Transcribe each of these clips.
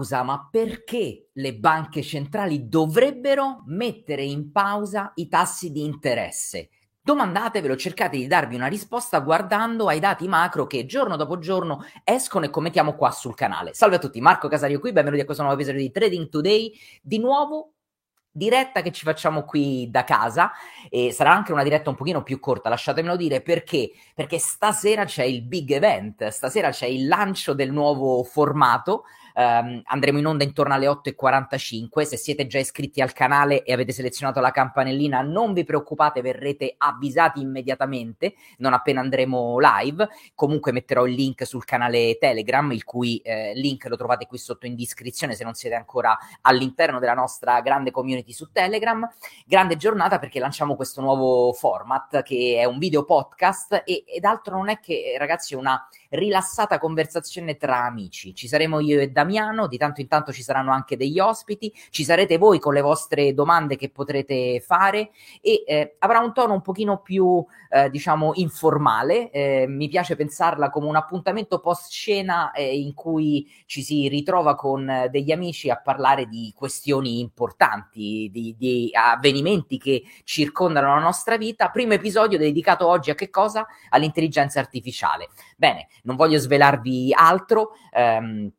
pausa, ma perché le banche centrali dovrebbero mettere in pausa i tassi di interesse? Domandatevelo, cercate di darvi una risposta guardando ai dati macro che giorno dopo giorno escono e commentiamo qua sul canale. Salve a tutti, Marco Casario qui, benvenuti a questo nuovo episodio di Trading Today. Di nuovo diretta che ci facciamo qui da casa e sarà anche una diretta un pochino più corta, lasciatemelo dire perché? Perché stasera c'è il big event, stasera c'è il lancio del nuovo formato Um, andremo in onda intorno alle 8.45. Se siete già iscritti al canale e avete selezionato la campanellina, non vi preoccupate, verrete avvisati immediatamente non appena andremo live. Comunque metterò il link sul canale Telegram, il cui eh, link lo trovate qui sotto in descrizione se non siete ancora all'interno della nostra grande community su Telegram. Grande giornata perché lanciamo questo nuovo format che è un video podcast e, ed altro non è che, ragazzi, una rilassata conversazione tra amici. Ci saremo io e Damiano, di tanto in tanto ci saranno anche degli ospiti, ci sarete voi con le vostre domande che potrete fare e eh, avrà un tono un pochino più, eh, diciamo, informale. Eh, mi piace pensarla come un appuntamento post scena eh, in cui ci si ritrova con eh, degli amici a parlare di questioni importanti, di, di avvenimenti che circondano la nostra vita. Primo episodio dedicato oggi a che cosa? All'intelligenza artificiale. Bene, non voglio svelarvi altro. Ehm,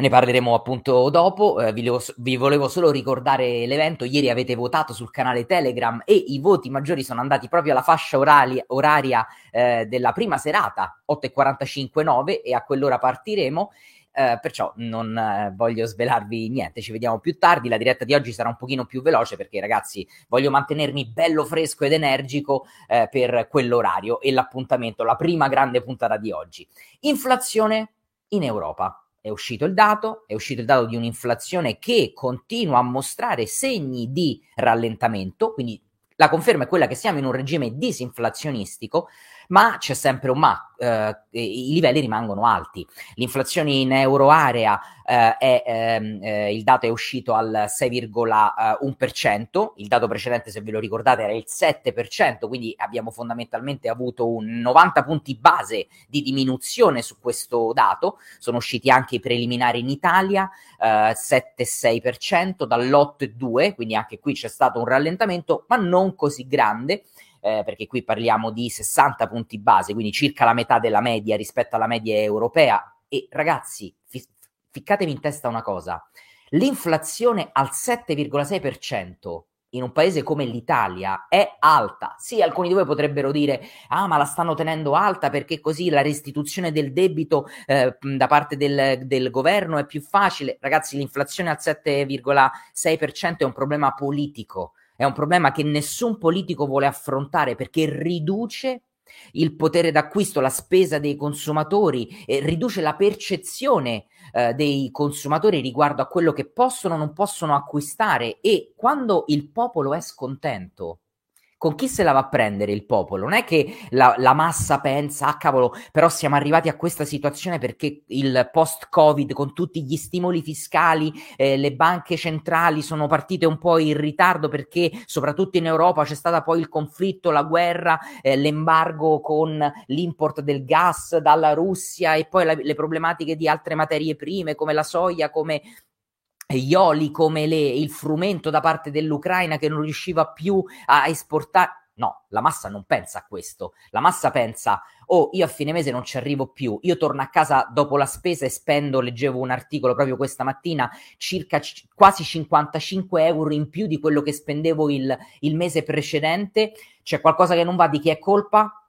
ne parleremo appunto dopo, eh, vi, levo, vi, volevo solo ricordare l'evento, ieri avete votato sul canale Telegram e i voti maggiori sono andati proprio alla fascia orali, oraria eh, della prima serata, 8.45-9 e a quell'ora partiremo. Uh, perciò non uh, voglio svelarvi niente, ci vediamo più tardi. La diretta di oggi sarà un pochino più veloce perché, ragazzi, voglio mantenermi bello fresco ed energico uh, per quell'orario e l'appuntamento, la prima grande puntata di oggi. Inflazione in Europa. È uscito il dato, è uscito il dato di un'inflazione che continua a mostrare segni di rallentamento, quindi la conferma è quella che siamo in un regime disinflazionistico, ma c'è sempre un ma, eh, i livelli rimangono alti. L'inflazione in euroarea eh, è, ehm, eh, il dato è uscito al 6,1%, il dato precedente se ve lo ricordate era il 7%, quindi abbiamo fondamentalmente avuto un 90 punti base di diminuzione su questo dato, sono usciti anche i preliminari in Italia, eh, 7,6% dall'8,2%, quindi anche qui c'è stato un rallentamento, ma non così grande eh, perché qui parliamo di 60 punti base, quindi circa la metà della media rispetto alla media europea. E ragazzi, fi- ficcatevi in testa una cosa, l'inflazione al 7,6% in un paese come l'Italia è alta. Sì, alcuni di voi potrebbero dire, ah, ma la stanno tenendo alta perché così la restituzione del debito eh, da parte del, del, governo è più facile. Ragazzi, l'inflazione al 7,6% è un problema politico è un problema che nessun politico vuole affrontare perché riduce il potere d'acquisto, la spesa dei consumatori, eh, riduce la percezione eh, dei consumatori riguardo a quello che possono o non possono acquistare. E quando il popolo è scontento, con chi se la va a prendere il popolo? Non è che la, la, massa pensa, ah cavolo, però siamo arrivati a questa situazione perché il post-Covid, con tutti gli stimoli fiscali, eh, le banche centrali sono partite un po' in ritardo perché soprattutto in Europa c'è stata poi il conflitto, la guerra, eh, l'embargo con l'import del gas dalla Russia e poi la, le problematiche di altre materie prime come la soia, come gli oli come le, il frumento da parte dell'Ucraina che non riusciva più a esportare. No, la massa non pensa a questo. La massa pensa, oh, io a fine mese non ci arrivo più, io torno a casa dopo la spesa e spendo, leggevo un articolo proprio questa mattina, circa c- quasi 55 euro in più di quello che spendevo il, il mese precedente. C'è qualcosa che non va, di chi è colpa?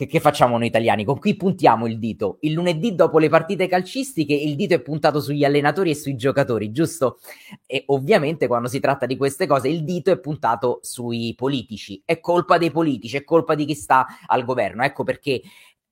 Che, che, facciamo noi italiani? Con chi puntiamo il dito? Il lunedì dopo le partite calcistiche il dito è puntato sugli allenatori e sui giocatori, giusto? E ovviamente quando si tratta di queste cose il dito è puntato sui politici. È colpa dei politici, è colpa di chi sta al governo. Ecco perché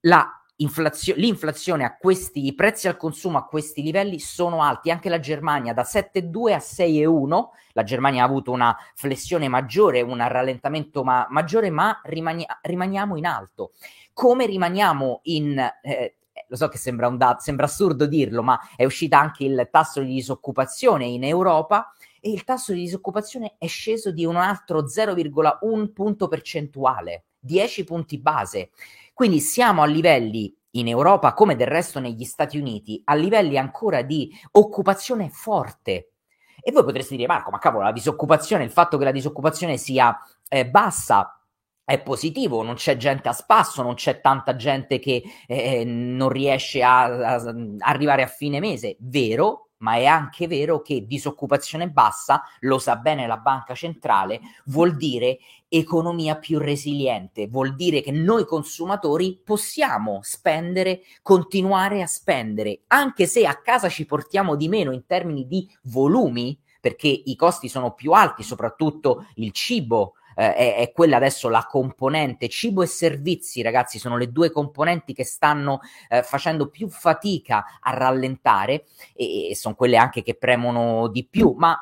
la Inflazio- l'inflazione a questi i prezzi al consumo a questi livelli sono alti. Anche la Germania da 7,2 a 6,1. La Germania ha avuto una flessione maggiore, un rallentamento ma- maggiore, ma rimani- rimaniamo in alto. Come rimaniamo in. Eh, lo so che sembra, un dato, sembra assurdo dirlo, ma è uscito anche il tasso di disoccupazione in Europa e il tasso di disoccupazione è sceso di un altro 0,1 punto percentuale, 10 punti base. Quindi siamo a livelli in Europa come del resto negli Stati Uniti a livelli ancora di occupazione forte. E voi potreste dire, Marco, ma cavolo, la disoccupazione, il fatto che la disoccupazione sia eh, bassa è positivo, non c'è gente a spasso, non c'è tanta gente che eh, non riesce a, a, arrivare a fine mese, vero, ma è anche vero che disoccupazione bassa, lo sa bene la banca centrale, vuol dire economia più resiliente, vuol dire che noi consumatori possiamo spendere, continuare a spendere, anche se a casa ci portiamo di meno in termini di volumi, perché i costi sono più alti, soprattutto il cibo eh, è, è, quella adesso la componente cibo e servizi, ragazzi, sono le due componenti che stanno eh, facendo più fatica a rallentare e, e sono quelle anche che premono di più, ma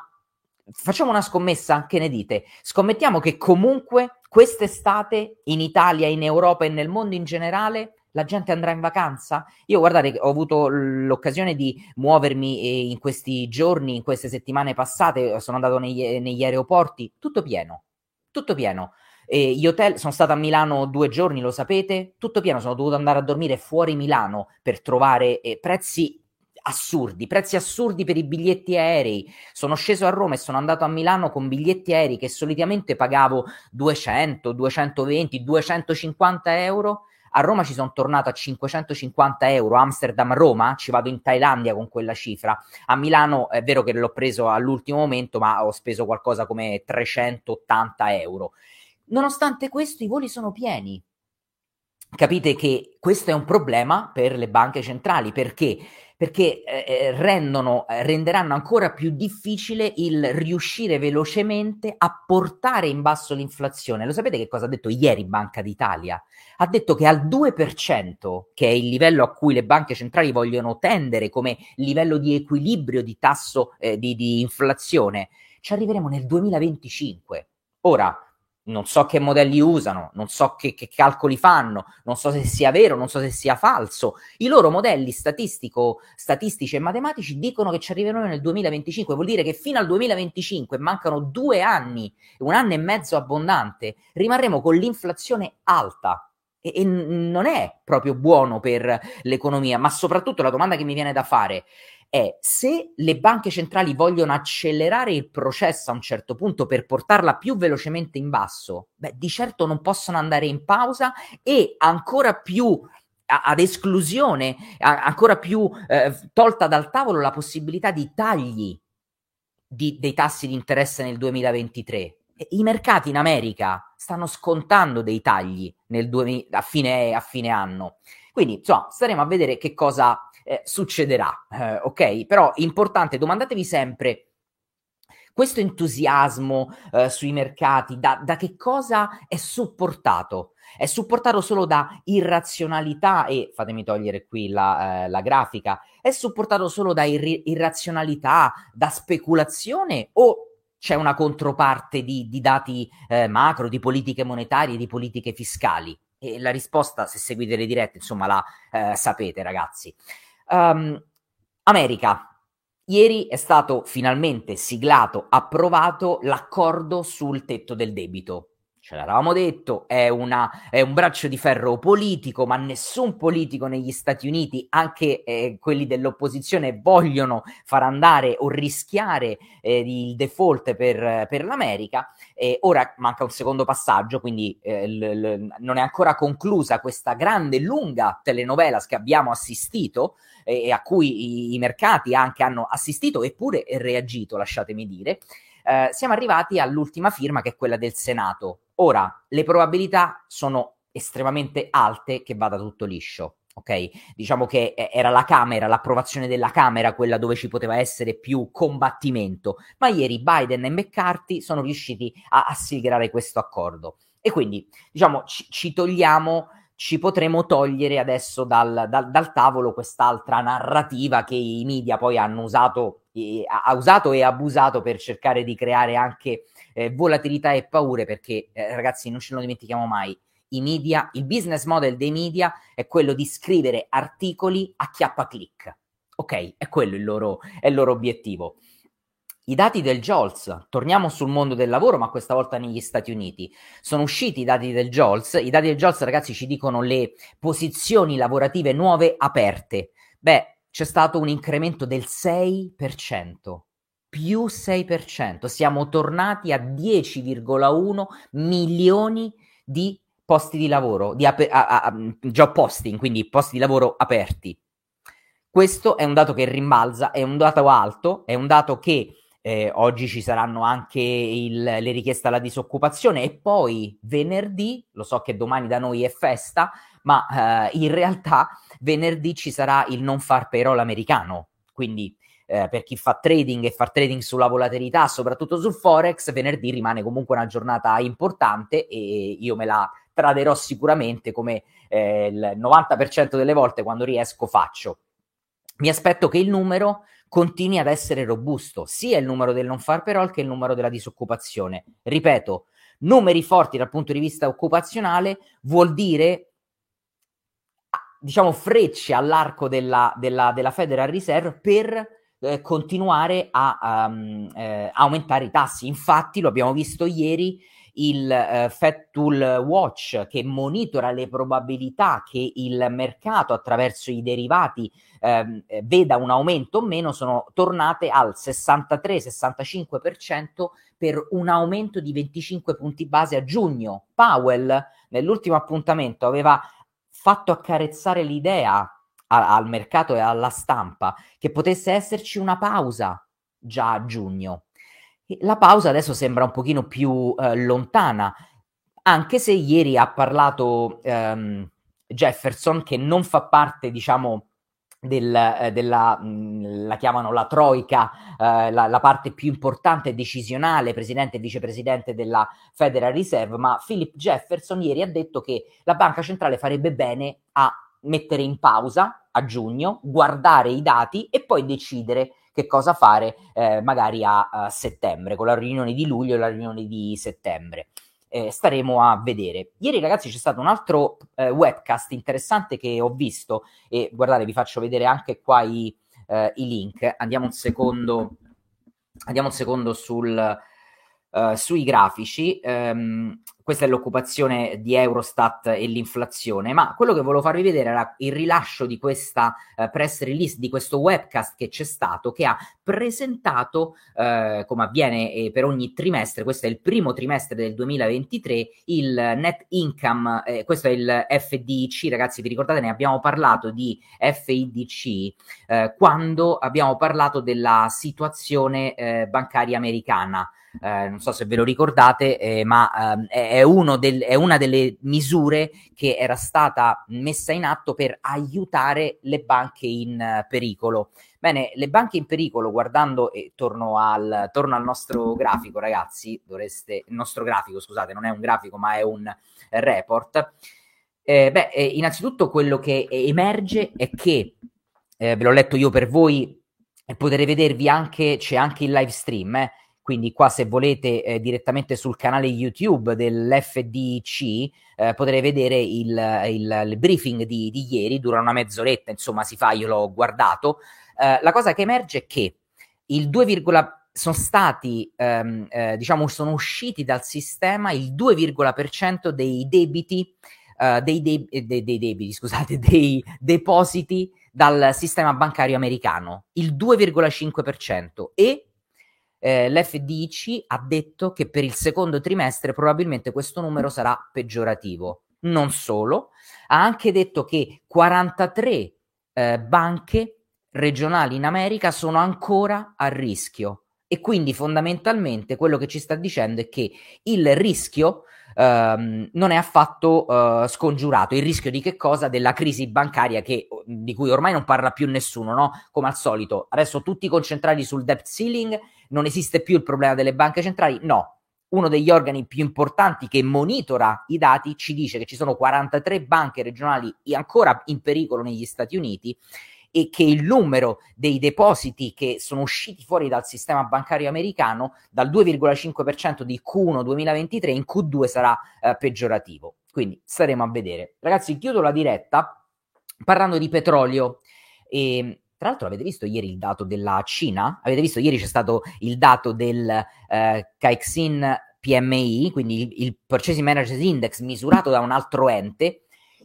facciamo una scommessa, che ne dite? Scommettiamo che comunque quest'estate in Italia, in Europa e nel mondo in generale la gente andrà in vacanza? Io guardate, ho avuto l'occasione di muovermi eh, in questi giorni, in queste settimane passate, sono andato negli, negli aeroporti, tutto pieno tutto pieno. E gli hotel, sono stato a Milano due giorni, lo sapete, tutto pieno, sono dovuto andare a dormire fuori Milano per trovare eh, prezzi assurdi, prezzi assurdi per i biglietti aerei. Sono sceso a Roma e sono andato a Milano con biglietti aerei che solitamente pagavo 200, 220, 250 euro. A Roma ci sono tornato a 550 euro, Amsterdam-Roma, ci vado in Thailandia con quella cifra. A Milano è vero che l'ho preso all'ultimo momento, ma ho speso qualcosa come 380 euro. Nonostante questo, i voli sono pieni. Capite che questo è un problema per le banche centrali perché perché eh, eh, rendono, eh, renderanno ancora più difficile il riuscire velocemente a portare in basso l'inflazione. Lo sapete che cosa ha detto ieri Banca d'Italia? Ha detto che al 2%, che è il livello a cui le banche centrali vogliono tendere come livello di equilibrio di tasso eh, di, di inflazione, ci arriveremo nel 2025. Ora, non so che modelli usano, non so che, che, calcoli fanno, non so se sia vero, non so se sia falso. I loro modelli statistici e matematici dicono che ci arriveranno nel 2025, vuol dire che fino al 2025 mancano due anni, un anno e mezzo abbondante, rimarremo con l'inflazione alta. E, e non è proprio buono per l'economia, ma soprattutto la domanda che mi viene da fare è se le banche centrali vogliono accelerare il processo a un certo punto per portarla più velocemente in basso, beh, di certo non possono andare in pausa e ancora più ad esclusione, ancora più eh, tolta dal tavolo la possibilità di tagli di, dei tassi di interesse nel 2023. I mercati in America stanno scontando dei tagli 2000, a, fine, a fine anno. Quindi, insomma, staremo a vedere che cosa eh, succederà, eh, ok? Però importante, domandatevi sempre questo entusiasmo eh, sui mercati, da, da, che cosa è supportato? È supportato solo da irrazionalità e, fatemi togliere qui la, eh, la grafica, è supportato solo da ir- irrazionalità, da speculazione o c'è una controparte di, di dati eh, macro, di politiche monetarie, di politiche fiscali? E la risposta, se seguite le dirette, insomma, la eh, sapete, ragazzi. Um, America. Ieri è stato finalmente siglato, approvato l'accordo sul tetto del debito ce l'avevamo detto, è, una, è, un braccio di ferro politico, ma nessun politico negli Stati Uniti, anche eh, quelli dell'opposizione, vogliono far andare o rischiare eh, il default per, per l'America. Eh, ora manca un secondo passaggio, quindi eh, l, l, non è ancora conclusa questa grande, lunga telenovela che abbiamo assistito e a cui i, i mercati anche hanno assistito eppure reagito, lasciatemi dire. Eh, siamo arrivati all'ultima firma che è quella del Senato. Ora, le probabilità sono estremamente alte che vada tutto liscio. Ok, diciamo che era la Camera, l'approvazione della Camera quella dove ci poteva essere più combattimento, ma ieri Biden e McCarthy sono riusciti a, a siglare questo accordo e quindi diciamo ci, ci togliamo ci potremo togliere adesso dal, dal, dal, tavolo quest'altra narrativa che i media poi hanno usato, eh, ha usato e abusato per cercare di creare anche eh, volatilità e paure, perché eh, ragazzi non ce lo dimentichiamo mai, i media, il business model dei media è quello di scrivere articoli a chiappa click. Ok, è quello il loro, è il loro obiettivo. I dati del JOLS, torniamo sul mondo del lavoro, ma questa volta negli Stati Uniti. Sono usciti i dati del JOLS. I dati del JOLS, ragazzi, ci dicono le posizioni lavorative nuove aperte. Beh, c'è stato un incremento del 6%, più 6%. Siamo tornati a 10,1 milioni di posti di lavoro, di ap- a- a- job posting, quindi posti di lavoro aperti. Questo è un dato che rimbalza, è un dato alto, è un dato che eh, oggi ci saranno anche il, le richieste alla disoccupazione e poi venerdì, lo so che domani da noi è festa, ma eh, in realtà venerdì ci sarà il non far payroll americano, quindi eh, per chi fa trading e fa trading sulla volatilità, soprattutto sul forex, venerdì rimane comunque una giornata importante e io me la traderò sicuramente come eh, il 90% delle volte quando riesco faccio. Mi aspetto che il numero continui ad essere robusto, sia il numero del non far payroll che il numero della disoccupazione. Ripeto, numeri forti dal punto di vista occupazionale vuol dire diciamo frecce all'arco della, della, della Federal Reserve per eh, continuare a um, eh, aumentare i tassi. Infatti, lo abbiamo visto ieri, il eh, Fed Tool Watch che monitora le probabilità che il mercato attraverso i derivati ehm, eh, veda un aumento o meno sono tornate al 63-65% per un aumento di 25 punti base a giugno. Powell nell'ultimo appuntamento aveva fatto accarezzare l'idea al mercato e alla stampa che potesse esserci una pausa già a giugno. La pausa adesso sembra un pochino più eh, lontana, anche se ieri ha parlato ehm, Jefferson che non fa parte, diciamo, del, eh, della, mh, mm, la chiamano la troica, eh, la, la, parte più importante e decisionale, presidente e vicepresidente della Federal Reserve, ma Philip Jefferson ieri ha detto che la banca centrale farebbe bene a mettere in pausa a giugno, guardare i dati e poi decidere che cosa fare eh, magari a, a settembre, con la riunione di luglio e la riunione di settembre eh, staremo a vedere. Ieri, ragazzi, c'è stato un altro eh, webcast interessante che ho visto e guardate, vi faccio vedere anche qua i, eh, i link. Andiamo un secondo, andiamo un secondo sul, uh, sui grafici. Um, questa è l'occupazione di Eurostat e l'inflazione, ma quello che volevo farvi vedere era il rilascio di questa uh, press release, di questo webcast che c'è stato, che ha presentato, uh, come avviene eh, per ogni trimestre, questo è il primo trimestre del 2023, il net income, eh, questo è il FDIC, ragazzi, vi ricordate, ne abbiamo parlato di FIDC eh, quando abbiamo parlato della situazione eh, bancaria americana. Eh, non so se ve lo ricordate, eh, ma ehm, è, del, è, una delle misure che era stata messa in atto per aiutare le banche in pericolo. Bene, le banche in pericolo, guardando, e torno al, torno al nostro grafico, ragazzi, dovreste, il nostro grafico, scusate, non è un grafico, ma è un report. Eh, beh, eh, innanzitutto quello che emerge è che, ve l'ho letto io per voi, e potete vedervi anche, c'è anche il live stream, eh, quindi qua se volete eh, direttamente sul canale YouTube dell'FDC eh, potrete vedere il, il, il briefing di, di, ieri, dura una mezz'oretta, insomma si fa, io l'ho guardato. Eh, la cosa che emerge è che il 2, sono stati, ehm, eh, diciamo, sono usciti dal sistema il 2,% dei debiti, uh, dei, de- dei, dei, debiti, scusate, dei depositi dal sistema bancario americano, il 2,5% e eh, l'FDIC ha detto che per il secondo trimestre probabilmente questo numero sarà peggiorativo. Non solo, ha anche detto che 43 eh, banche regionali in America sono ancora a rischio e quindi fondamentalmente quello che ci sta dicendo è che il rischio ehm, non è affatto eh, scongiurato. Il rischio di che cosa? Della crisi bancaria che, di cui ormai non parla più nessuno, no? Come al solito. Adesso tutti concentrati sul debt ceiling, non esiste più il problema delle banche centrali? No. Uno degli organi più importanti che monitora i dati ci dice che ci sono 43 banche regionali ancora in pericolo negli Stati Uniti e che il numero dei depositi che sono usciti fuori dal sistema bancario americano dal 2,5% di Q1 2023 in Q2 sarà eh, peggiorativo. Quindi staremo a vedere. Ragazzi, chiudo la diretta parlando di petrolio. E Tra l'altro avete visto ieri il dato della Cina? Avete visto ieri c'è stato il dato del eh, Caixin PMI, quindi il, il Purchasing Managers Index misurato da un altro ente,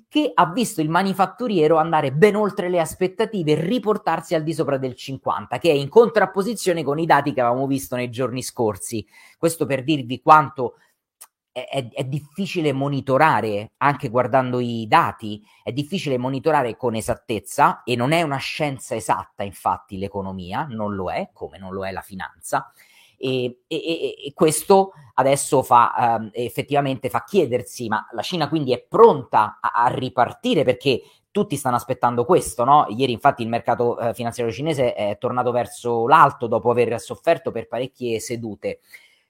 che ha visto il manifatturiero andare ben oltre le aspettative e riportarsi al di sopra del 50, che è in contrapposizione con i dati che avevamo visto nei giorni scorsi. Questo per dirvi quanto è, è, difficile monitorare, anche guardando i dati, è difficile monitorare con esattezza e non è una scienza esatta, infatti l'economia non lo è, come non lo è la finanza. E, e, e questo adesso fa um, effettivamente fa chiedersi, ma la Cina quindi è pronta a, a ripartire perché tutti stanno aspettando questo, no? Ieri infatti il mercato eh, finanziario cinese è tornato verso l'alto dopo aver sofferto per parecchie sedute.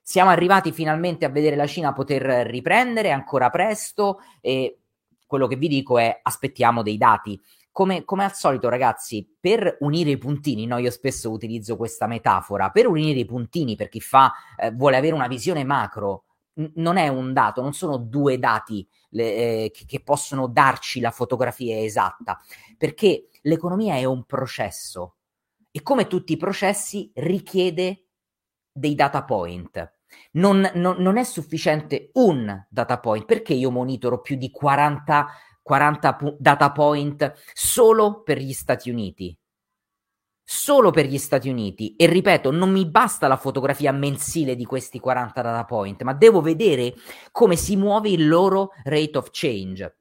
Siamo arrivati finalmente a vedere la Cina poter riprendere, ancora presto e quello che vi dico è aspettiamo dei dati. Come, come, al solito, ragazzi, per unire i puntini, no? io spesso utilizzo questa metafora, per unire i puntini per chi fa, eh, vuole avere una visione macro, n- non è un dato, non sono due dati le, eh, che, che possono darci la fotografia esatta, perché l'economia è un processo e come tutti i processi richiede dei data point. Non, non, non, è sufficiente un data point perché io monitoro più di 40, 40 pu- data point solo per gli Stati Uniti. Solo per gli Stati Uniti. E ripeto, non mi basta la fotografia mensile di questi 40 data point, ma devo vedere come si muove il loro rate of change.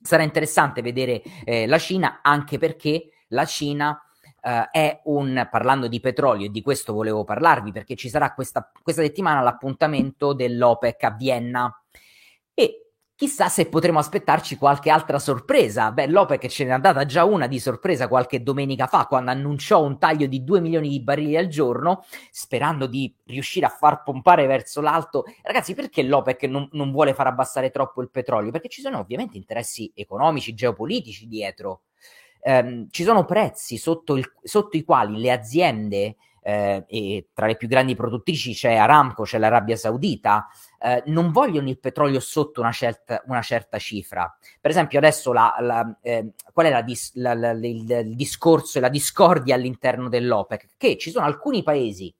Sarà interessante vedere eh, la Cina anche perché la Cina Uh, è un, parlando di petrolio, e di questo volevo parlarvi perché ci sarà questa, questa settimana l'appuntamento dell'OPEC a Vienna e chissà se potremo aspettarci qualche altra sorpresa. Beh, l'OPEC ce n'è andata già una di sorpresa qualche domenica fa quando annunciò un taglio di 2 milioni di barili al giorno, sperando di riuscire a far pompare verso l'alto. Ragazzi, perché l'OPEC non, non vuole far abbassare troppo il petrolio? Perché ci sono ovviamente interessi economici, geopolitici dietro ehm, ci sono prezzi sotto, il, sotto, i quali le aziende, eh, e tra le più grandi produttrici c'è Aramco, c'è l'Arabia Saudita, eh, non vogliono il petrolio sotto una certa, una certa cifra. Per esempio, adesso la, la, eh, qual è la dis, il, il discorso e la discordia all'interno dell'OPEC? Che ci sono alcuni paesi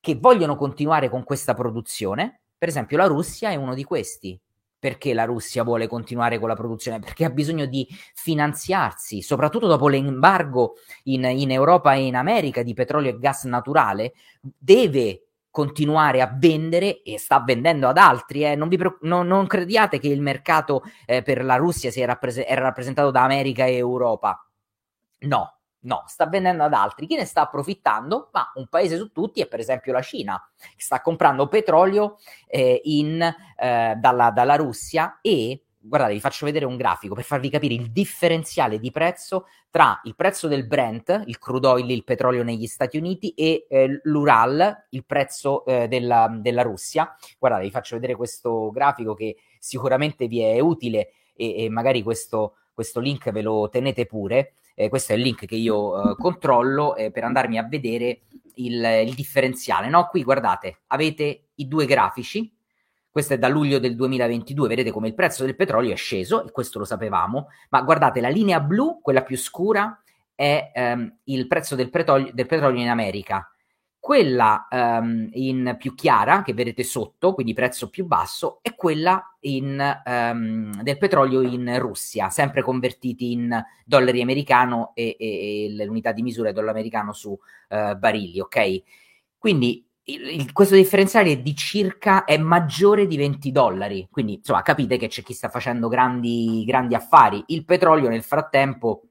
che vogliono continuare con questa produzione, per esempio la Russia è uno di questi perché la Russia vuole continuare con la produzione? Perché ha bisogno di finanziarsi, soprattutto dopo l'embargo in, in, Europa e in America di petrolio e gas naturale, deve continuare a vendere e sta vendendo ad altri. Eh. Non, pre- non, non, crediate che il mercato eh, per la Russia sia rappres- rappresentato da America e Europa. No, No, sta vendendo ad altri. Chi ne sta approfittando? Ma un paese su tutti è per esempio la Cina, che sta comprando petrolio eh, in, eh, dalla, dalla Russia e guardate, vi faccio vedere un grafico per farvi capire il differenziale di prezzo tra il prezzo del Brent, il crude oil, il petrolio negli Stati Uniti, e eh, l'Ural, il prezzo eh, della, della, Russia. Guardate, vi faccio vedere questo grafico che sicuramente vi è utile e, e magari questo, questo link ve lo tenete pure eh, questo è il link che io eh, controllo eh, per andarmi a vedere il, il differenziale. No? Qui guardate, avete i due grafici, questo è da luglio del 2022, vedete come il prezzo del petrolio è sceso, e questo lo sapevamo, ma guardate, la linea blu, quella più scura, è ehm, il prezzo del petrolio, del petrolio in America quella um, in più chiara, che vedete sotto, quindi prezzo più basso, è quella in, um, del petrolio in Russia, sempre convertiti in dollari americano e, e, e l'unità di misura è dollaro americano su uh, barili, ok? Quindi il, il, questo differenziale è di circa è maggiore di 20 dollari, quindi insomma capite che c'è chi sta facendo grandi, grandi affari. Il petrolio nel frattempo,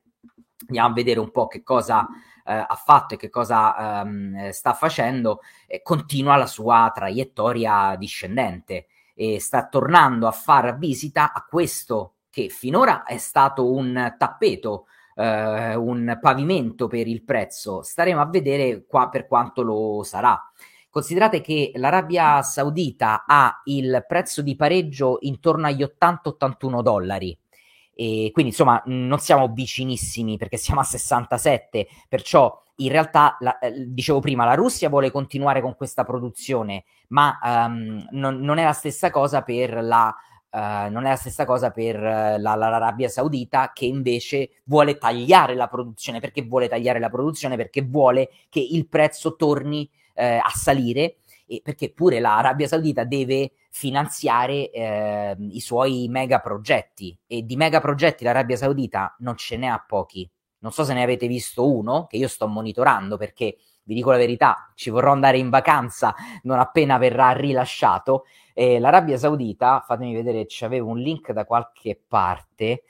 andiamo a vedere un po' che cosa ha fatto e che cosa ehm, sta facendo, eh, continua la sua traiettoria discendente e sta tornando a far visita a questo che finora è stato un tappeto, eh, un pavimento per il prezzo. Staremo a vedere qua per quanto lo sarà. Considerate che l'Arabia Saudita ha il prezzo di pareggio intorno agli 80-81 dollari e quindi insomma non siamo vicinissimi perché siamo a 67, perciò in realtà, la, eh, dicevo prima, la Russia vuole continuare con questa produzione, ma um, non, non, è la stessa cosa per la Uh, non è la stessa cosa per uh, la, l'Arabia Saudita che invece vuole tagliare la produzione. Perché vuole tagliare la produzione? Perché vuole che il prezzo torni uh, a salire perché pure l'Arabia Saudita deve finanziare eh, i suoi mega progetti e di mega progetti l'Arabia Saudita non ce n'è a pochi. Non so se ne avete visto uno che io sto monitorando perché vi dico la verità, ci vorrò andare in vacanza non appena verrà rilasciato. Eh, L'Arabia Saudita, fatemi vedere, c'avevo un link da qualche parte.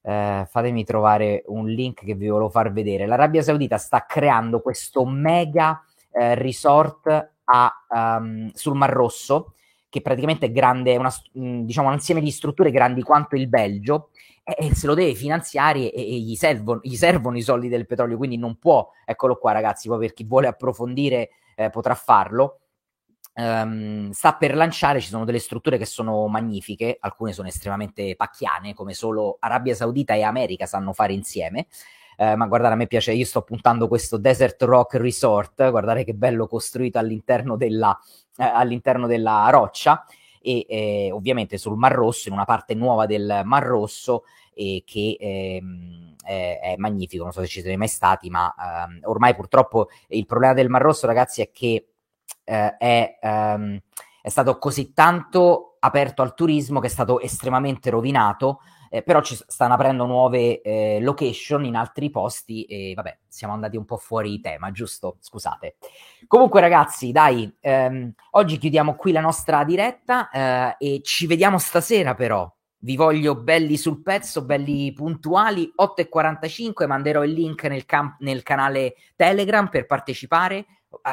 Eh, fatemi trovare un link che vi volevo far vedere. L'Arabia Saudita sta creando questo mega eh, resort a, um, sul Mar Rosso, che praticamente è grande, una, diciamo un insieme di strutture grandi quanto il Belgio, e, se lo deve finanziare e, e gli, servono, gli, servono, i soldi del petrolio, quindi non può, eccolo qua ragazzi, poi per chi vuole approfondire eh, potrà farlo. Um, sta per lanciare, ci sono delle strutture che sono magnifiche, alcune sono estremamente pacchiane, come solo Arabia Saudita e America sanno fare insieme. Uh, ma guardate, a me piace, io sto puntando questo Desert Rock Resort, guardate che bello costruito all'interno della, eh, all'interno della roccia. E eh, ovviamente sul Mar Rosso, in una parte nuova del Mar Rosso, eh, che ehm, è, è, magnifico, non so se ci siete mai stati, ma ehm, ormai purtroppo il problema del Mar Rosso, ragazzi, è che eh, è, ehm, è stato così tanto aperto al turismo che è stato estremamente rovinato eh, però ci stanno aprendo nuove eh, location in altri posti e vabbè, siamo andati un po' fuori tema, giusto? Scusate. Comunque ragazzi, dai, ehm, oggi chiudiamo qui la nostra diretta eh, e ci vediamo stasera però. Vi voglio belli sul pezzo, belli puntuali, 8.45, manderò il link nel, camp- nel canale Telegram per partecipare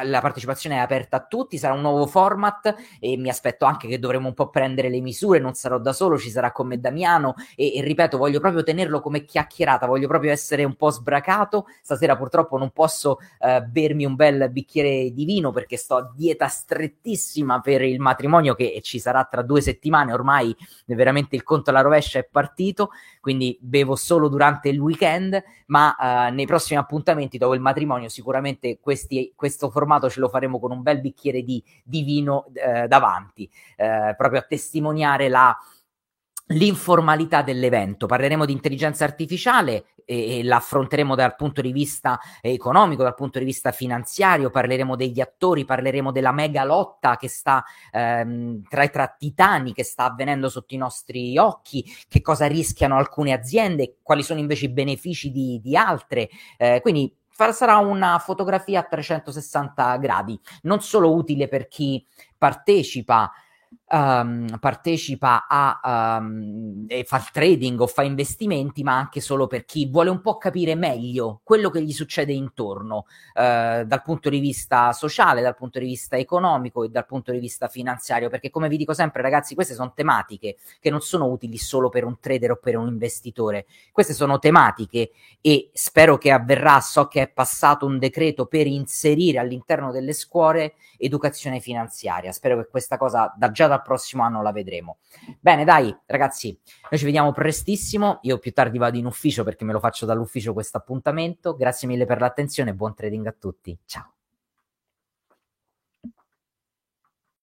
la partecipazione è aperta a tutti, sarà un nuovo format e mi aspetto anche che dovremo un po' prendere le misure, non sarò da solo, ci sarà con me Damiano e, e, ripeto, voglio proprio tenerlo come chiacchierata, voglio proprio essere un po' sbracato, stasera purtroppo non posso uh, bermi un bel bicchiere di vino perché sto a dieta strettissima per il matrimonio che ci sarà tra due settimane, ormai veramente il conto alla rovescia è partito, quindi bevo solo durante il weekend, ma uh, nei prossimi appuntamenti dopo il matrimonio sicuramente questi, questo formato ce lo faremo con un bel bicchiere di, di vino eh, davanti, eh, proprio a testimoniare la, l'informalità dell'evento. Parleremo di intelligenza artificiale e, e l'affronteremo dal punto di vista economico, dal punto di vista finanziario, parleremo degli attori, parleremo della mega lotta che sta ehm, tra i titani che sta avvenendo sotto i nostri occhi, che cosa rischiano alcune aziende, quali sono invece i benefici di, di altre. Eh, quindi sarà una fotografia a 360 gradi, non solo utile per chi partecipa um, partecipa a um, e fa trading o fa investimenti, ma anche solo per chi vuole un po' capire meglio quello che gli succede intorno uh, dal punto di vista sociale, dal punto di vista economico e dal punto di vista finanziario, perché come vi dico sempre ragazzi, queste sono tematiche che non sono utili solo per un trader o per un investitore, queste sono tematiche e spero che avverrà, so che è passato un decreto per inserire all'interno delle scuole educazione finanziaria, spero che questa cosa da già dal prossimo anno la vedremo. Bene, dai, ragazzi, noi ci vediamo prestissimo. Io più tardi vado in ufficio perché me lo faccio dall'ufficio questo appuntamento. Grazie mille per l'attenzione e buon trading a tutti. Ciao.